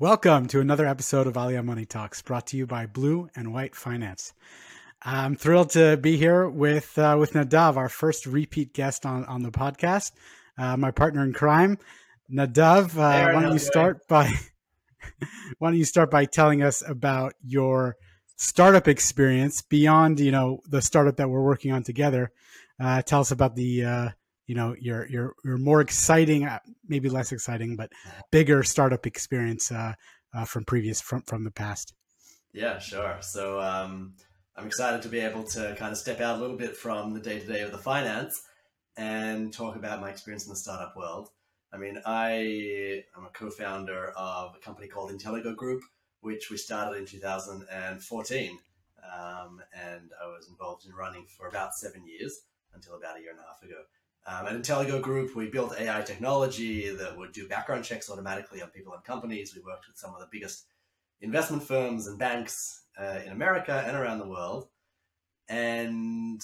Welcome to another episode of Aliyah Money Talks, brought to you by Blue and White Finance. I'm thrilled to be here with uh, with Nadav, our first repeat guest on on the podcast, uh, my partner in crime. Nadav, uh, why don't you start by why don't you start by telling us about your startup experience beyond you know the startup that we're working on together? Uh, tell us about the uh, you know your your your more exciting, uh, maybe less exciting, but bigger startup experience uh, uh, from previous from from the past. Yeah, sure. So um, I'm excited to be able to kind of step out a little bit from the day to day of the finance and talk about my experience in the startup world. I mean, I am a co-founder of a company called Intelligo Group, which we started in 2014, um, and I was involved in running for about seven years until about a year and a half ago. Um, at Intelligo Group, we built AI technology that would do background checks automatically on people and companies. We worked with some of the biggest investment firms and banks uh, in America and around the world, and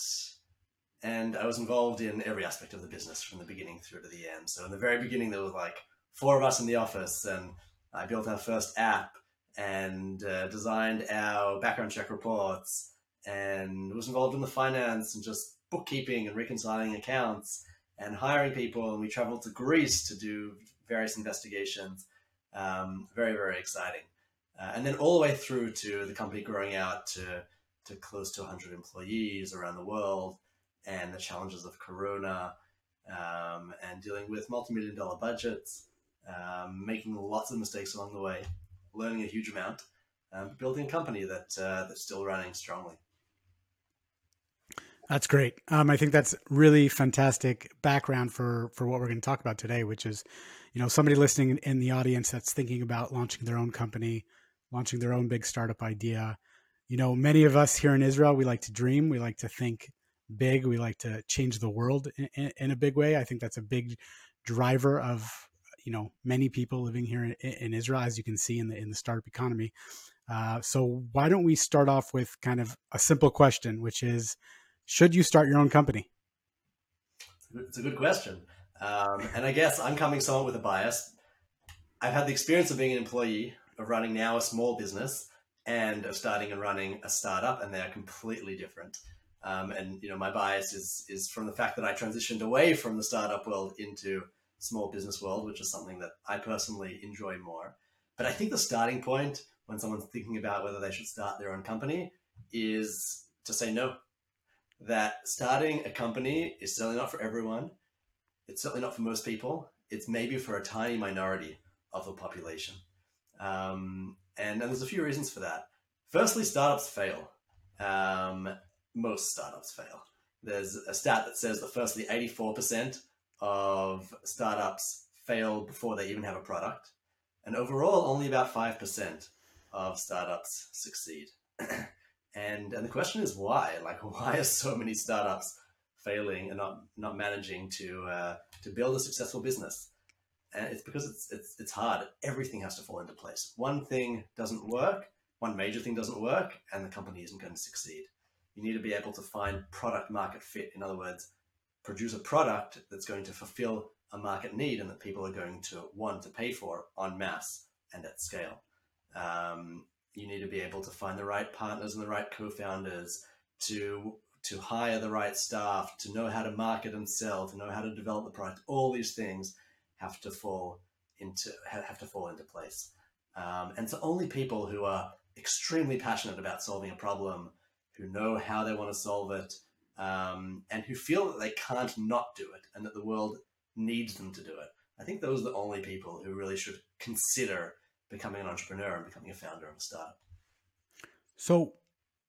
and I was involved in every aspect of the business from the beginning through to the end. So in the very beginning, there was like four of us in the office, and I built our first app and uh, designed our background check reports, and was involved in the finance and just bookkeeping and reconciling accounts and hiring people. And we traveled to Greece to do various investigations. Um, very, very exciting. Uh, and then all the way through to the company growing out to, to close to 100 employees around the world and the challenges of Corona um, and dealing with multi million dollar budgets, um, making lots of mistakes along the way, learning a huge amount, um, building a company that, uh, that's still running strongly. That's great. Um, I think that's really fantastic background for for what we're going to talk about today, which is, you know, somebody listening in the audience that's thinking about launching their own company, launching their own big startup idea. You know, many of us here in Israel, we like to dream, we like to think big, we like to change the world in, in, in a big way. I think that's a big driver of you know many people living here in, in Israel, as you can see in the in the startup economy. Uh, so why don't we start off with kind of a simple question, which is should you start your own company? It's a good question. Um, and I guess I'm coming somewhat with a bias. I've had the experience of being an employee, of running now a small business, and of starting and running a startup, and they're completely different. Um, and you know, my bias is is from the fact that I transitioned away from the startup world into small business world, which is something that I personally enjoy more. But I think the starting point when someone's thinking about whether they should start their own company is to say no that starting a company is certainly not for everyone. It's certainly not for most people. It's maybe for a tiny minority of the population. Um, and, and there's a few reasons for that. Firstly, startups fail. Um, most startups fail. There's a stat that says that firstly, 84% of startups fail before they even have a product. And overall, only about 5% of startups succeed. and and the question is why? Like why are so many startups failing and not not managing to uh, to build a successful business? And it's because it's, it's it's hard. Everything has to fall into place. One thing doesn't work one major thing doesn't work and the company isn't going to succeed. You need to be able to find product market fit. In other words produce a product that's going to fulfill a market need and that people are going to want to pay for en masse and at scale. Um, you need to be able to find the right partners and the right co-founders to to hire the right staff, to know how to market and sell, to know how to develop the product. All these things have to fall into have to fall into place. Um, and so only people who are extremely passionate about solving a problem, who know how they want to solve it, um, and who feel that they can't not do it, and that the world needs them to do it. I think those are the only people who really should consider becoming an entrepreneur and becoming a founder of a startup. So,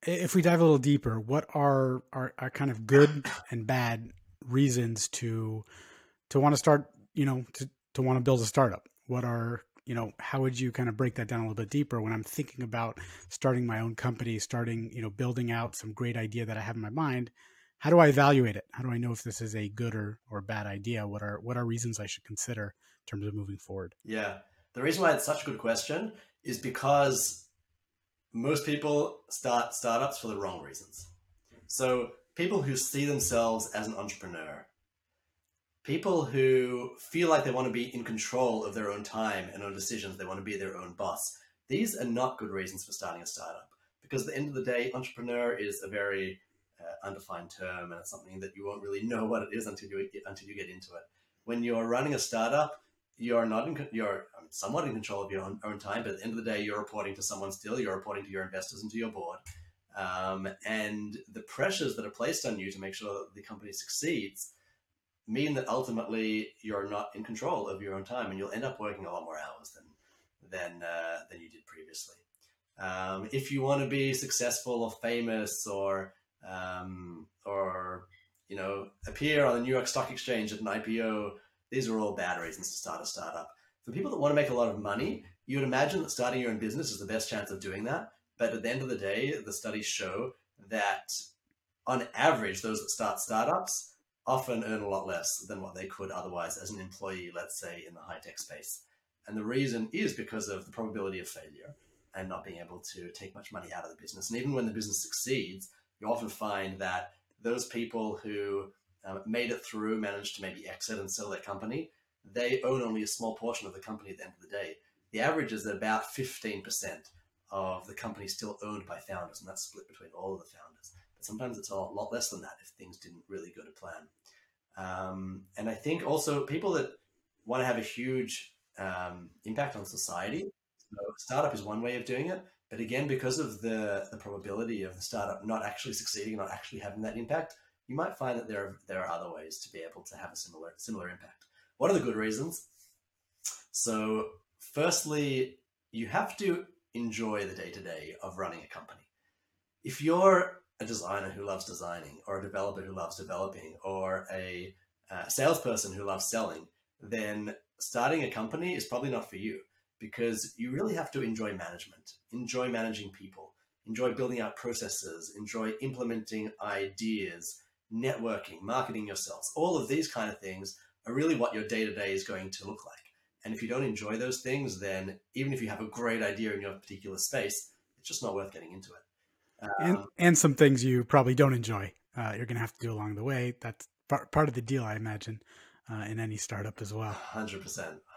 if we dive a little deeper, what are are, are kind of good and bad reasons to to want to start? You know, to to want to build a startup. What are you know how would you kind of break that down a little bit deeper when i'm thinking about starting my own company starting you know building out some great idea that i have in my mind how do i evaluate it how do i know if this is a good or, or bad idea what are what are reasons i should consider in terms of moving forward yeah the reason why it's such a good question is because most people start startups for the wrong reasons. So people who see themselves as an entrepreneur people who feel like they want to be in control of their own time and own decisions, they want to be their own boss. These are not good reasons for starting a startup because at the end of the day, entrepreneur is a very uh, undefined term and it's something that you won't really know what it is until you until you get into it. When you're running a startup, you're not in, you're somewhat in control of your own, own time, but at the end of the day, you're reporting to someone still. You're reporting to your investors and to your board. Um, and the pressures that are placed on you to make sure that the company succeeds mean that ultimately you're not in control of your own time, and you'll end up working a lot more hours than than uh, than you did previously. Um, if you want to be successful or famous or um, or you know appear on the New York Stock Exchange at an IPO, these are all bad reasons to start a startup. For people that want to make a lot of money, you would imagine that starting your own business is the best chance of doing that. But at the end of the day, the studies show that on average, those that start startups often earn a lot less than what they could otherwise as an employee, let's say, in the high tech space. And the reason is because of the probability of failure and not being able to take much money out of the business. And even when the business succeeds, you often find that those people who um, made it through, managed to maybe exit and sell their company, they own only a small portion of the company at the end of the day. The average is that about 15% of the company still owned by founders, and that's split between all of the founders. But sometimes it's a lot less than that if things didn't really go to plan. Um, and I think also people that want to have a huge um, impact on society. So startup is one way of doing it, but again, because of the the probability of the startup not actually succeeding, not actually having that impact, you might find that there are there are other ways to be able to have a similar similar impact. What are the good reasons? So, firstly, you have to enjoy the day to day of running a company. If you're a designer who loves designing, or a developer who loves developing, or a uh, salesperson who loves selling, then starting a company is probably not for you because you really have to enjoy management, enjoy managing people, enjoy building out processes, enjoy implementing ideas, networking, marketing yourselves. All of these kind of things are really what your day to day is going to look like. And if you don't enjoy those things, then even if you have a great idea in your particular space, it's just not worth getting into it. Um, and, and some things you probably don't enjoy, uh, you're going to have to do along the way. That's part, part of the deal, I imagine, uh, in any startup as well. 100%.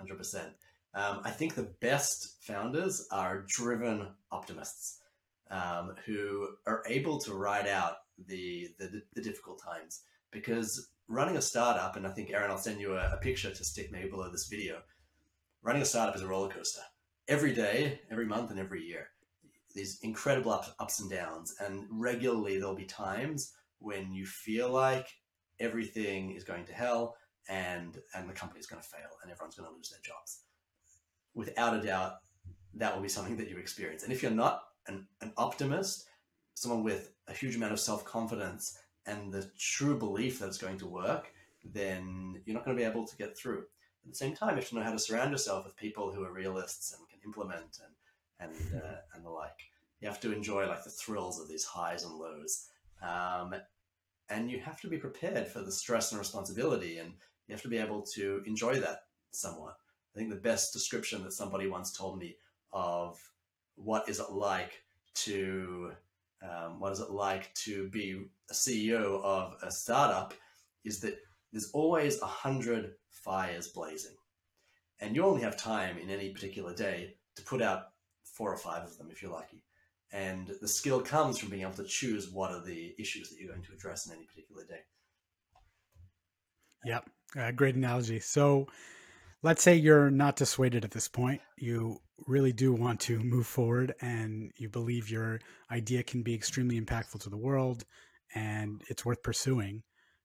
100%. Um, I think the best founders are driven optimists um, who are able to ride out the, the, the difficult times because running a startup, and I think Aaron, I'll send you a, a picture to stick maybe below this video. Running a startup is a roller coaster. Every day, every month, and every year, these incredible ups, ups and downs, and regularly there'll be times when you feel like everything is going to hell, and and the company's going to fail, and everyone's going to lose their jobs. Without a doubt, that will be something that you experience. And if you're not an, an optimist, someone with a huge amount of self confidence and the true belief that it's going to work, then you're not going to be able to get through. At the same time, you have to know how to surround yourself with people who are realists and can implement and and uh, and the like. You have to enjoy like the thrills of these highs and lows, um, and you have to be prepared for the stress and responsibility, and you have to be able to enjoy that somewhat. I think the best description that somebody once told me of what is it like to um, what is it like to be a CEO of a startup is that there's always a hundred fires blazing, and you only have time in any particular day to put out four or five of them if you're lucky. And the skill comes from being able to choose what are the issues that you're going to address in any particular day. Yep, uh, great analogy. So, let's say you're not dissuaded at this point. You really do want to move forward and you believe your idea can be extremely impactful to the world and it's worth pursuing.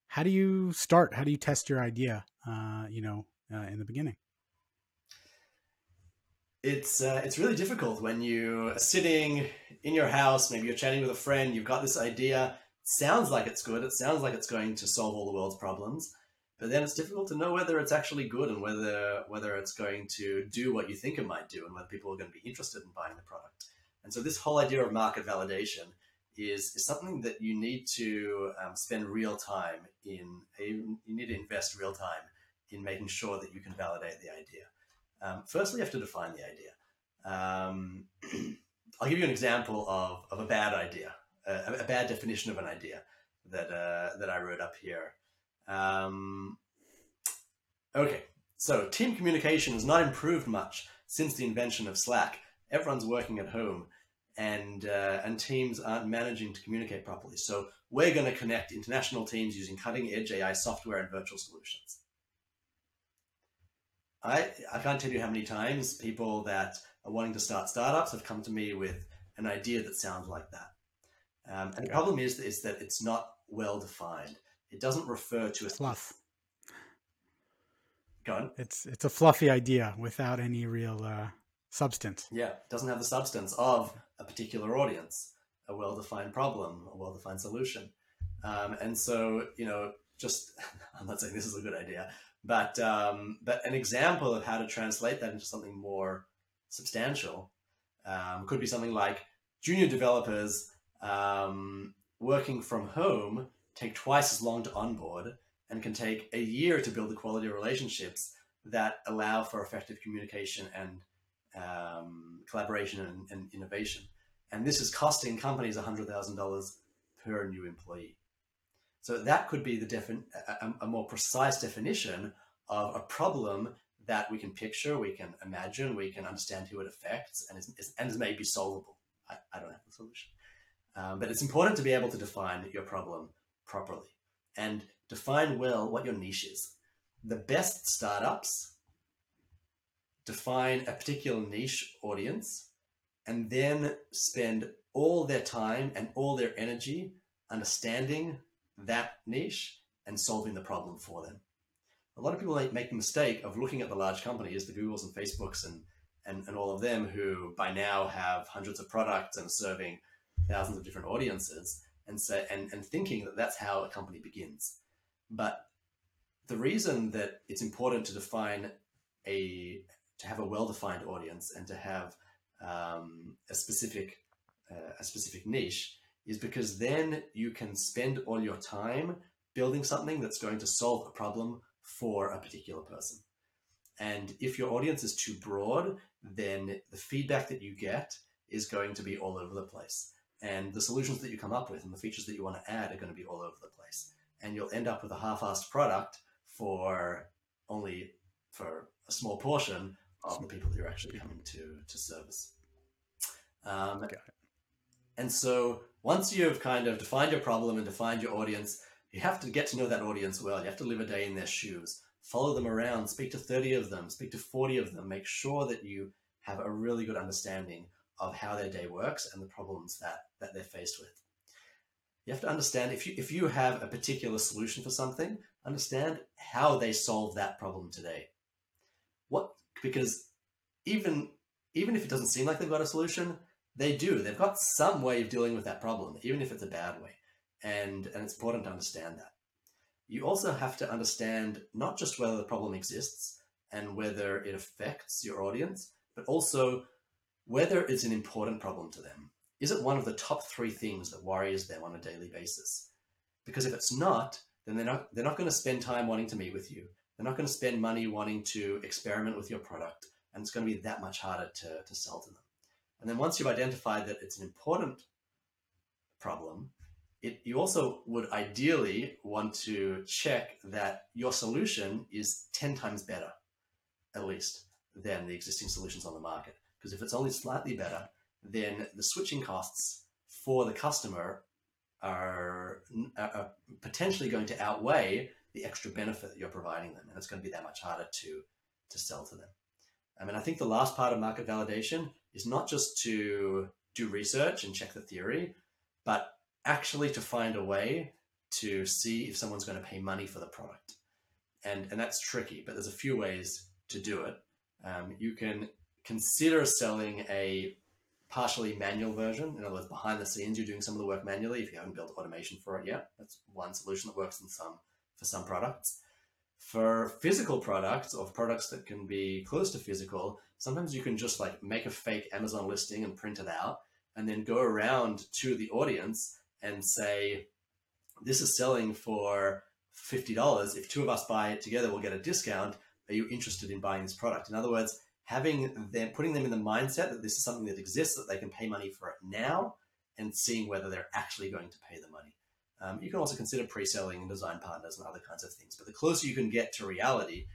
How do you start? How do you test your idea, uh, you know, uh, in the beginning? It's, uh, it's really difficult when you're sitting in your house, maybe you're chatting with a friend, you've got this idea, sounds like it's good, it sounds like it's going to solve all the world's problems but then it's difficult to know whether it's actually good and whether whether it's going to do what you think it might do and whether people are going to be interested in buying the product. And so this whole idea of market validation is, is something that you need to um, spend real time in. You need to invest real time in making sure that you can validate the idea. Um, firstly, you have to define the idea. Um, I'll give you an example of, of a bad idea, a, a bad definition of an idea that uh, that I wrote up here. Um, Okay, so team communication has not improved much since the invention of Slack. Everyone's working at home, and uh, and teams aren't managing to communicate properly. So we're going to connect international teams using cutting edge AI software and virtual solutions. I I can't tell you how many times people that are wanting to start startups have come to me with an idea that sounds like that. Um, and the problem is is that it's not well defined. It doesn't refer to a fluff. Go on. It's it's a fluffy idea without any real uh, substance. Yeah, it doesn't have the substance of a particular audience, a well-defined problem, a well-defined solution. Um, and so, you know, just I'm not saying this is a good idea, but um, but an example of how to translate that into something more substantial um, could be something like junior developers um, working from home take twice as long to onboard and can take a year to build the quality of relationships that allow for effective communication and um, collaboration and, and, innovation. And this is costing companies $100,000 per new employee. So that could be the defin- a, a, more precise definition of a problem that we can picture, we can imagine, we can understand who it affects, and is, is and is maybe solvable. I, I, don't have the solution. Um, but it's important to be able to define your problem properly and define well what your niche is. The best startups define a particular niche audience and then spend all their time and all their energy understanding that niche and solving the problem for them. A lot of people make the mistake of looking at the large companies, the Googles and Facebooks and, and, and all of them who by now have hundreds of products and serving thousands of different audiences and say, and, and thinking that that's how a company begins. But the reason that it's important to define a to have a well-defined audience and to have um, a specific uh, a specific niche is because then you can spend all your time building something that's going to solve a problem for a particular person. And if your audience is too broad, then the feedback that you get is going to be all over the place. And the solutions that you come up with and the features that you want to add are going to be all over the place. And you'll end up with a half-assed product for only for a small portion of the people that you're actually coming to to service. Um, and so once you've kind of defined your problem and defined your audience, you have to get to know that audience well. You have to live a day in their shoes, follow them around, speak to 30 of them, speak to 40 of them, make sure that you have a really good understanding of how their day works and the problems that, that they're faced with. You have to understand if you if you have a particular solution for something, understand how they solve that problem today. What because even even if it doesn't seem like they've got a solution, they do. They've got some way of dealing with that problem, even if it's a bad way. And and it's important to understand that. You also have to understand not just whether the problem exists and whether it affects your audience, but also whether it's an important problem to them. Is it one of the top three things that worries them on a daily basis? Because if it's not, then they're not they're not going to spend time wanting to meet with you. They're not going to spend money wanting to experiment with your product, and it's going to be that much harder to, to sell to them. And then once you've identified that it's an important problem, it, you also would ideally want to check that your solution is 10 times better, at least, than the existing solutions on the market. Because if it's only slightly better, then the switching costs for the customer are, are potentially going to outweigh the extra benefit that you're providing them, and it's going to be that much harder to to sell to them. I mean, I think the last part of market validation is not just to do research and check the theory, but actually to find a way to see if someone's going to pay money for the product. And, and that's tricky, but there's a few ways to do it. Um, you can consider selling a partially manual version. In other words, behind the scenes, you're doing some of the work manually if you haven't built automation for it yet. That's one solution that works in some for some products. For physical products or products that can be close to physical, sometimes you can just like make a fake Amazon listing and print it out and then go around to the audience and say, this is selling for $50. If two of us buy it together, we'll get a discount. Are you interested in buying this product? In other words, having them, putting them in the mindset that this is something that exists, that they can pay money for it now and seeing whether they're actually going to pay the money. Um, you can also consider pre-selling and design partners and other kinds of things. But the closer you can get to reality,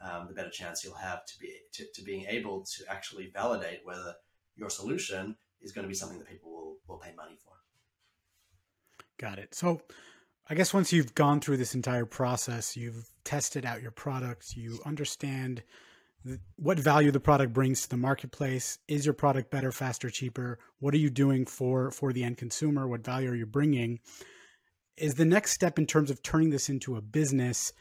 um, the better chance you'll have to be to, to being able to actually validate whether your solution is going to be something that people will, will pay money for. Got it. So I guess once you've gone through this entire process, you've tested out your product, you understand what value the product brings to the marketplace. Is your product better, faster, cheaper? What are you doing for for the end consumer? What value are you bringing? Is the next step in terms of turning this into a business?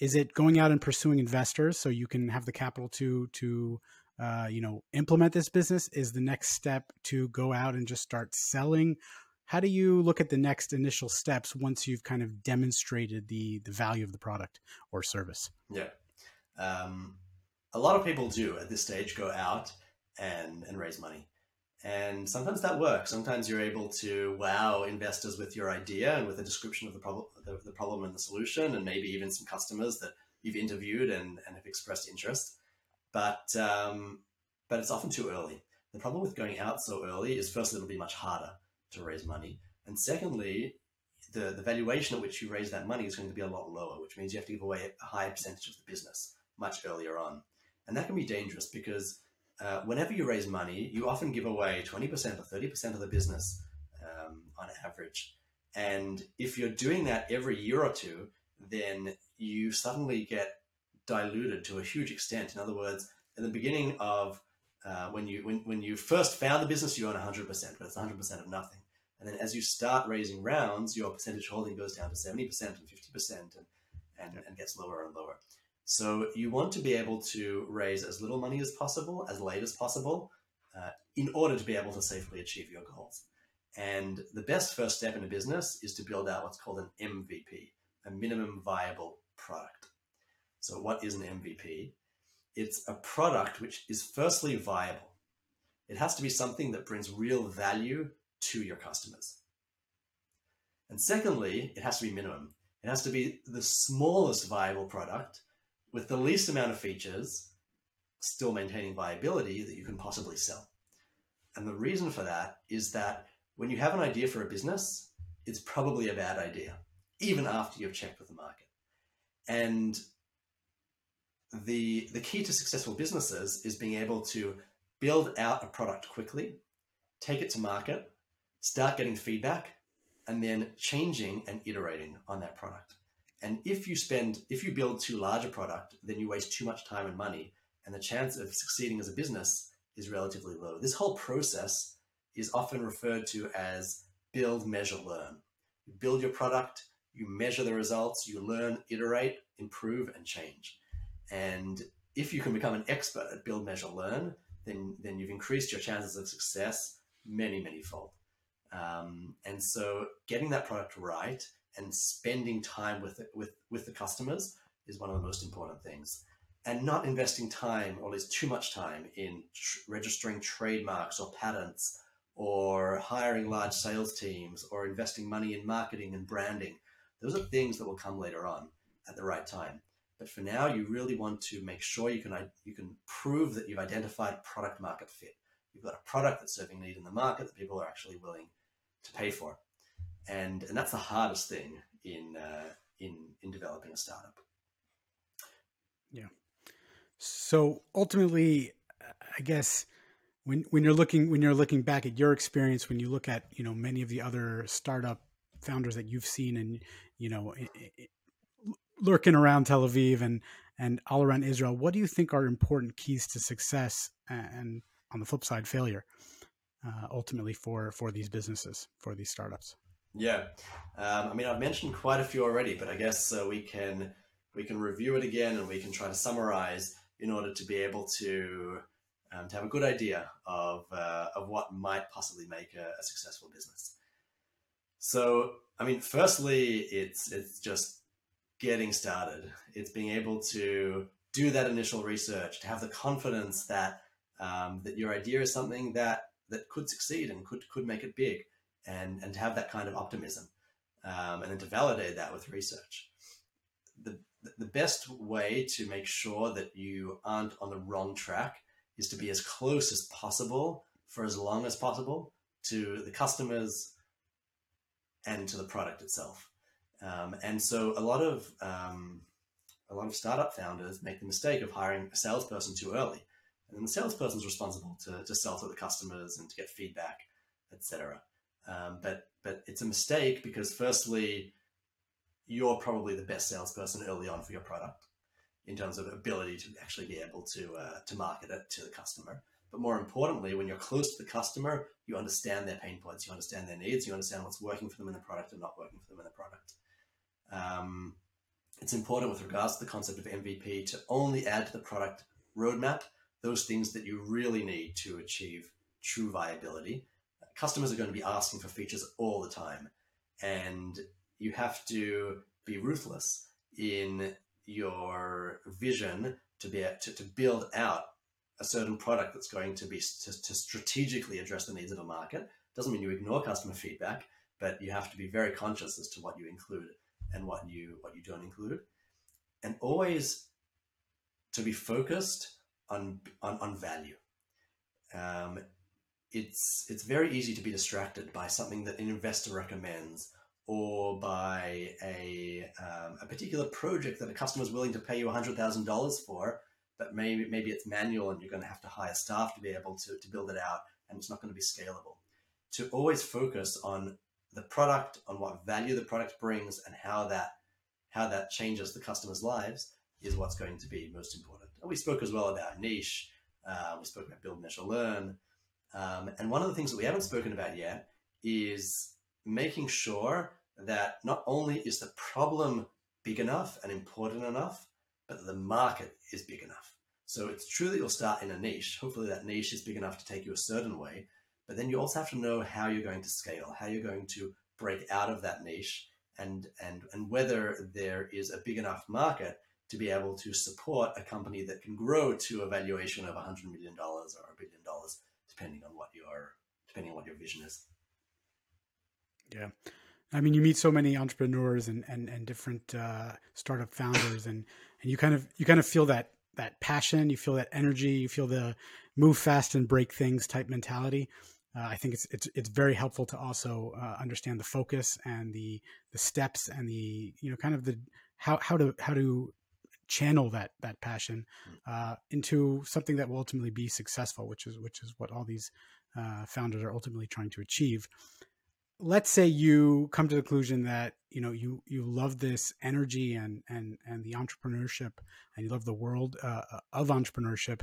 Is it going out and pursuing investors so you can have the capital to to uh, you know implement this business? Is the next step to go out and just start selling? how do you look at the next initial steps once you've kind of demonstrated the the value of the product or service yeah um, a lot of people do at this stage go out and and raise money and sometimes that works sometimes you're able to wow investors with your idea and with a description of the problem the, the problem and the solution and maybe even some customers that you've interviewed and, and have expressed interest but um, but it's often too early the problem with going out so early is firstly it'll be much harder to raise money. And secondly, the, the valuation at which you raise that money is going to be a lot lower, which means you have to give away a higher percentage of the business much earlier on. And that can be dangerous because uh, whenever you raise money, you often give away 20% or 30% of the business um, on average. And if you're doing that every year or two, then you suddenly get diluted to a huge extent. In other words, in the beginning of uh, when you when, when you first found the business, you own 100%, but it's 100% of nothing. And then as you start raising rounds, your percentage holding goes down to 70% and 50% and, and, and gets lower and lower. So you want to be able to raise as little money as possible, as late as possible, uh, in order to be able to safely achieve your goals. And the best first step in a business is to build out what's called an MVP, a minimum viable product. So what is an MVP? It's a product which is firstly viable. It has to be something that brings real value to your customers. And secondly, it has to be minimum. It has to be the smallest viable product with the least amount of features, still maintaining viability that you can possibly sell. And the reason for that is that when you have an idea for a business, it's probably a bad idea, even after you've checked with the market. And the the key to successful businesses is being able to build out a product quickly, take it to market, start getting feedback, and then changing and iterating on that product. And if you spend, if you build too large a product, then you waste too much time and money, and the chance of succeeding as a business is relatively low. This whole process is often referred to as build, measure, learn. You build your product, you measure the results, you learn, iterate, improve, and change. And if you can become an expert at build, measure, learn, then then you've increased your chances of success many, many fold. Um, and so getting that product right and spending time with it, with with the customers is one of the most important things. And not investing time, or at least too much time, in tr- registering trademarks or patents, or hiring large sales teams, or investing money in marketing and branding. Those are things that will come later on at the right time. But for now, you really want to make sure you can you can prove that you've identified product market fit. You've got a product that's serving need in the market that people are actually willing to pay for, and and that's the hardest thing in uh, in in developing a startup. Yeah. So ultimately, I guess when when you're looking when you're looking back at your experience, when you look at you know many of the other startup founders that you've seen, and you know lurking around Tel Aviv and and all around Israel, what do you think are important keys to success and on the flip side, failure uh, ultimately for for these businesses, for these startups? Yeah, um, I mean, I've mentioned quite a few already, but I guess uh, we can we can review it again and we can try to summarize in order to be able to um, to have a good idea of uh, of what might possibly make a, a successful business. So, I mean, firstly, it's it's just getting started. It's being able to do that initial research, to have the confidence that um, that your idea is something that that could succeed and could could make it big, and and to have that kind of optimism, um, and then to validate that with research. The the best way to make sure that you aren't on the wrong track is to be as close as possible for as long as possible to the customers and to the product itself. Um, and so a lot of um, a lot of startup founders make the mistake of hiring a salesperson too early. And then the salesperson's responsible to, to sell to the customers and to get feedback, etc. Um, but but it's a mistake because firstly, you're probably the best salesperson early on for your product in terms of ability to actually be able to uh, to market it to the customer. But more importantly, when you're close to the customer, you understand their pain points, you understand their needs, you understand what's working for them in the product and not working for them in the product. Um, it's important with regards to the concept of MVP to only add to the product roadmap those things that you really need to achieve true viability. Customers are going to be asking for features all the time, and you have to be ruthless in your vision to be to, to build out a certain product that's going to be to, to strategically address the needs of a market. Doesn't mean you ignore customer feedback, but you have to be very conscious as to what you include and what you what you don't include, and always to be focused on on, on value. Um, it's it's very easy to be distracted by something that an investor recommends or by a, um, a particular project that a customer is willing to pay you $100,000 for, but maybe, maybe it's manual and you're going to have to hire staff to be able to, to build it out and it's not going to be scalable. To always focus on the product, on what value the product brings and how that, how that changes the customer's lives is what's going to be most important. And we spoke as well about niche. Uh, we spoke about build, measure, learn. Um, and one of the things that we haven't spoken about yet is making sure that not only is the problem big enough and important enough, but the market is big enough. So it's true that you'll start in a niche. Hopefully, that niche is big enough to take you a certain way. But then you also have to know how you're going to scale, how you're going to break out of that niche, and and and whether there is a big enough market to be able to support a company that can grow to a valuation of $100 million or a billion depending on what your depending on what your vision is. Yeah. I mean, you meet so many entrepreneurs and and, and different uh, startup founders, and and you kind of you kind of feel that that passion, you feel that energy, you feel the move fast and break things type mentality. Uh, I think it's it's it's very helpful to also uh, understand the focus and the the steps and the you know kind of the how how to how to channel that that passion uh, into something that will ultimately be successful, which is which is what all these uh, founders are ultimately trying to achieve. Let's say you come to the conclusion that you know you you love this energy and and and the entrepreneurship and you love the world uh, of entrepreneurship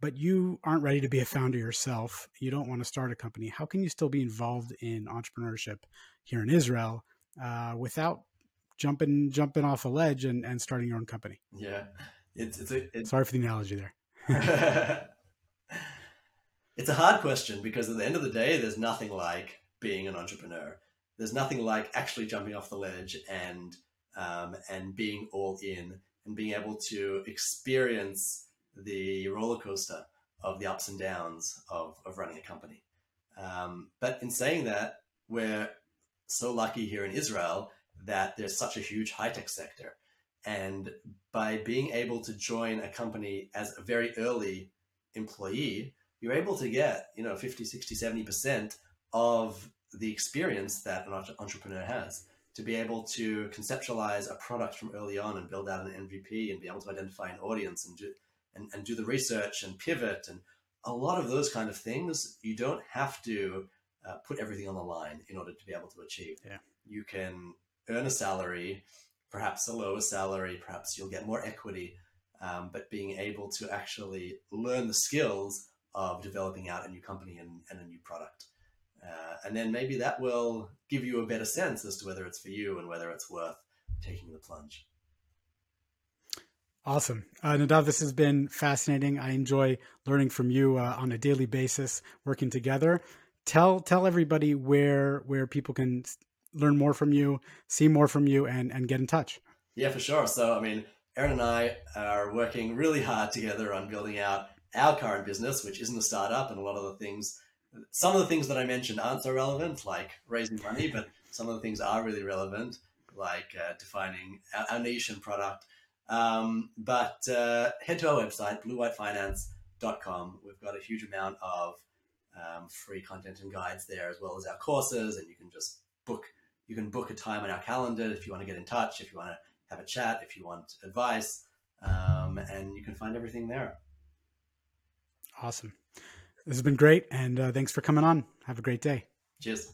but you aren't ready to be a founder yourself. You don't want to start a company. How can you still be involved in entrepreneurship here in israel uh, without jumping jumping off a ledge and, and starting your own company yeah it's, it's, a, it's sorry for the analogy there it's a hard question because at the end of the day there's nothing like being an entrepreneur. There's nothing like actually jumping off the ledge and um, and being all in and being able to experience the roller coaster of the ups and downs of, of running a company. Um, but in saying that, we're so lucky here in Israel that there's such a huge high tech sector. And by being able to join a company as a very early employee, you're able to get, you know, 50, 60, 70% of the experience that an entrepreneur has to be able to conceptualize a product from early on and build out an MVP and be able to identify an audience and do and, and do the research and pivot and a lot of those kind of things you don't have to uh, put everything on the line in order to be able to achieve yeah. you can earn a salary perhaps a lower salary perhaps you'll get more equity um, but being able to actually learn the skills of developing out a new company and, and a new product uh, and then maybe that will give you a better sense as to whether it's for you and whether it's worth taking the plunge. Awesome. Uh, Nadav, this has been fascinating. I enjoy learning from you uh, on a daily basis, working together. Tell tell everybody where where people can learn more from you, see more from you, and and get in touch. Yeah, for sure. So, I mean, Aaron and I are working really hard together on building out our current business, which isn't a startup, and a lot of the things some of the things that I mentioned aren't so relevant, like raising money, but some of the things are really relevant, like uh, defining our, our, niche and product. Um, but uh, head to our website, bluewhitefinance.com. We've got a huge amount of um, free content and guides there, as well as our courses, and you can just book. You can book a time on our calendar if you want to get in touch, if you want to have a chat, if you want advice, um, and you can find everything there. Awesome. This has been great, and uh, thanks for coming on. Have a great day. Cheers.